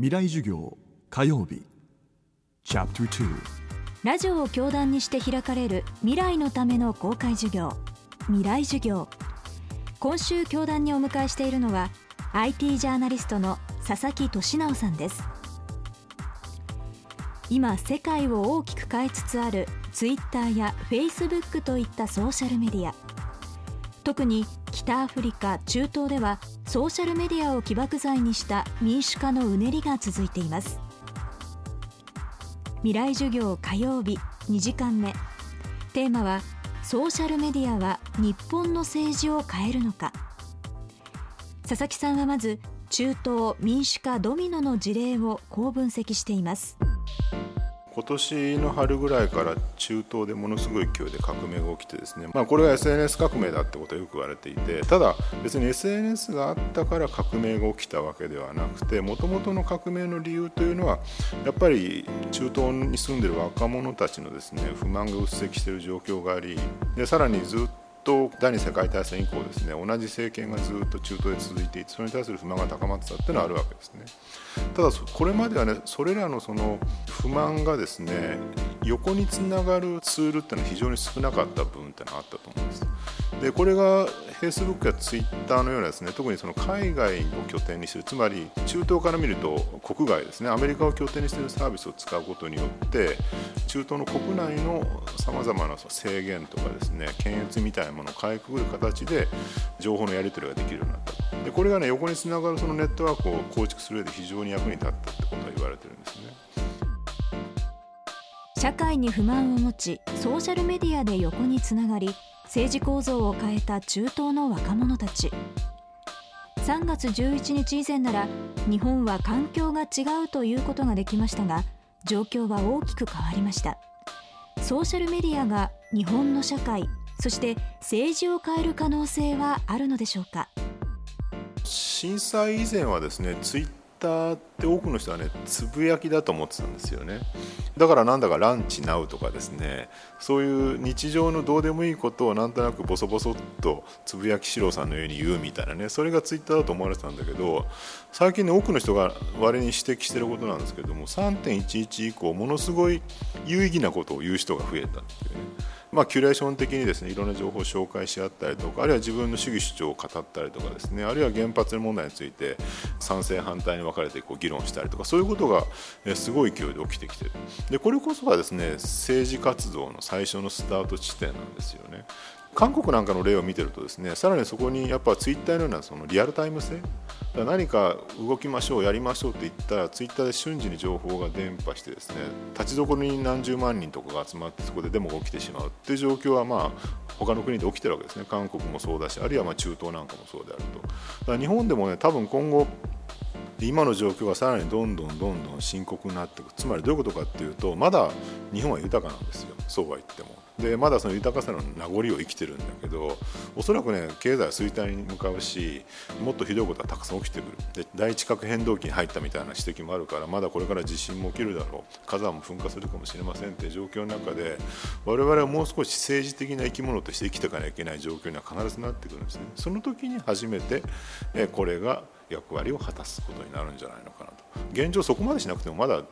未来授業火曜日。チャプターラジオを教壇にして開かれる未来のための公開授業。未来授業今週教壇にお迎えしているのは IT ジャーナリストの佐々木俊直さんです。今世界を大きく変えつつあるツイッターやフェイスブックといったソーシャルメディア。特に北アフリカ中東ではソーシャルメディアを起爆剤にした民主化のうねりが続いています。未来授業火曜日2時間目。テーマはソーシャルメディアは日本の政治を変えるのか。佐々木さんはまず中東民主化ドミノの事例をこう分析しています。今年の春ぐらいから中東でものすごい勢いで革命が起きてですね、まあ、これが SNS 革命だってことはよく言われていてただ別に SNS があったから革命が起きたわけではなくてもともとの革命の理由というのはやっぱり中東に住んでる若者たちのですね不満がうっせきしている状況がありでさらにずっとと第二次世界大戦以降ですね同じ政権がずっと中東で続いていてそれに対する不満が高まってたっていうのはあるわけですね。ただこれまではねそれらのその不満がですね横につながるツールっていうのは非常に少なかった部分ってのがあったと思うんですでこれが Facebook や Twitter のようなですね特にその海外を拠点にしているつまり中東から見ると国外ですねアメリカを拠点にしているサービスを使うことによって中東の国内のさまざまな制限とかですね検閲みたいなものをかいくぐる形で情報のやり取りができるようになったでこれがね横につながるそのネットワークを構築する上で非常に役に立ったってことは言われてるんですね。社会に不満を持ちソーシャルメディアで横につながり政治構造を変えた中東の若者たち。3月11日以前なら日本は環境が違うということができましたが状況は大きく変わりました。ソーシャルメディアが日本の社会そして政治を変える可能性はあるのでしょうか？震災以前はですねツイッターって多くの人はねつぶやきだと思ってたんですよね。だからなんだかランチナウとかですねそういう日常のどうでもいいことをなんとなくボソボソっとつぶやきしろさんのように言うみたいなねそれがツイッターだと思われてたんだけど最近ね多くの人が割に指摘してることなんですけども3.11以降ものすごい有意義なことを言う人が増えたっていうね。まあ、キュレーション的にですねいろんな情報を紹介し合ったりとかあるいは自分の主義主張を語ったりとかですねあるいは原発の問題について賛成反対に分かれてこう議論したりとかそういうことがすごい勢いで起きてきてる。でこれこそがですね政治活動の最初のスタート地点なんですよね。韓国なんかの例を見てるとですねさらにそこにやっぱツイッターのようなそのリアルタイム性何か動きましょうやりましょうって言ったらツイッターで瞬時に情報が伝播してですね立ちどころに何十万人とかが集まってそこでデモが起きてしまうっていう状況はまあ他の国で起きてるわけですね。韓国もそうだしあるいはま中東なんかもそうであると。だから日本でもね多分今後今の状況がさらにどんどんどんどん深刻になっていく。つまりどういうことかっていうとまだ日本は豊かなんですよ。そうは言っても。でまだその豊かさの名残を生きてるんだけどおそらくね経済は衰退に向かうしもっとひどいことはたくさん起きてくる。で第一核変動期に入ったみたいな指摘もあるからまだこれから地震も起きるだろう。火山も噴火するかもしれませんっていう状況の中で我々はもう少し政治的な生き物として生きていかなきゃいけない状況には必ずなってくるんですね。その時に初めてこれが役割を果たすことになるんじゃないのかなと現状そこまでしなくてもまだ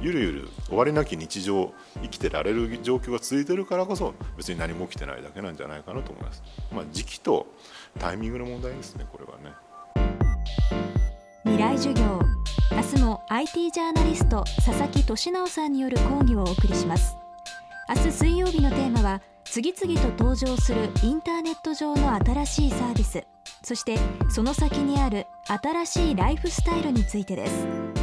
ゆるゆる終わりなき日常生きてられる状況が続いてるからこそ別に何も起きてないだけなんじゃないかなと思います。まあ、時期とタイミングの問題ですねこれはね。未来授業明日も IT ジャーナリスト佐々木俊直さんによる講義をお送りします明日水曜日のテーマは次々と登場するインターネット上の新しいサービスそしてその先にある新しいライフスタイルについてです。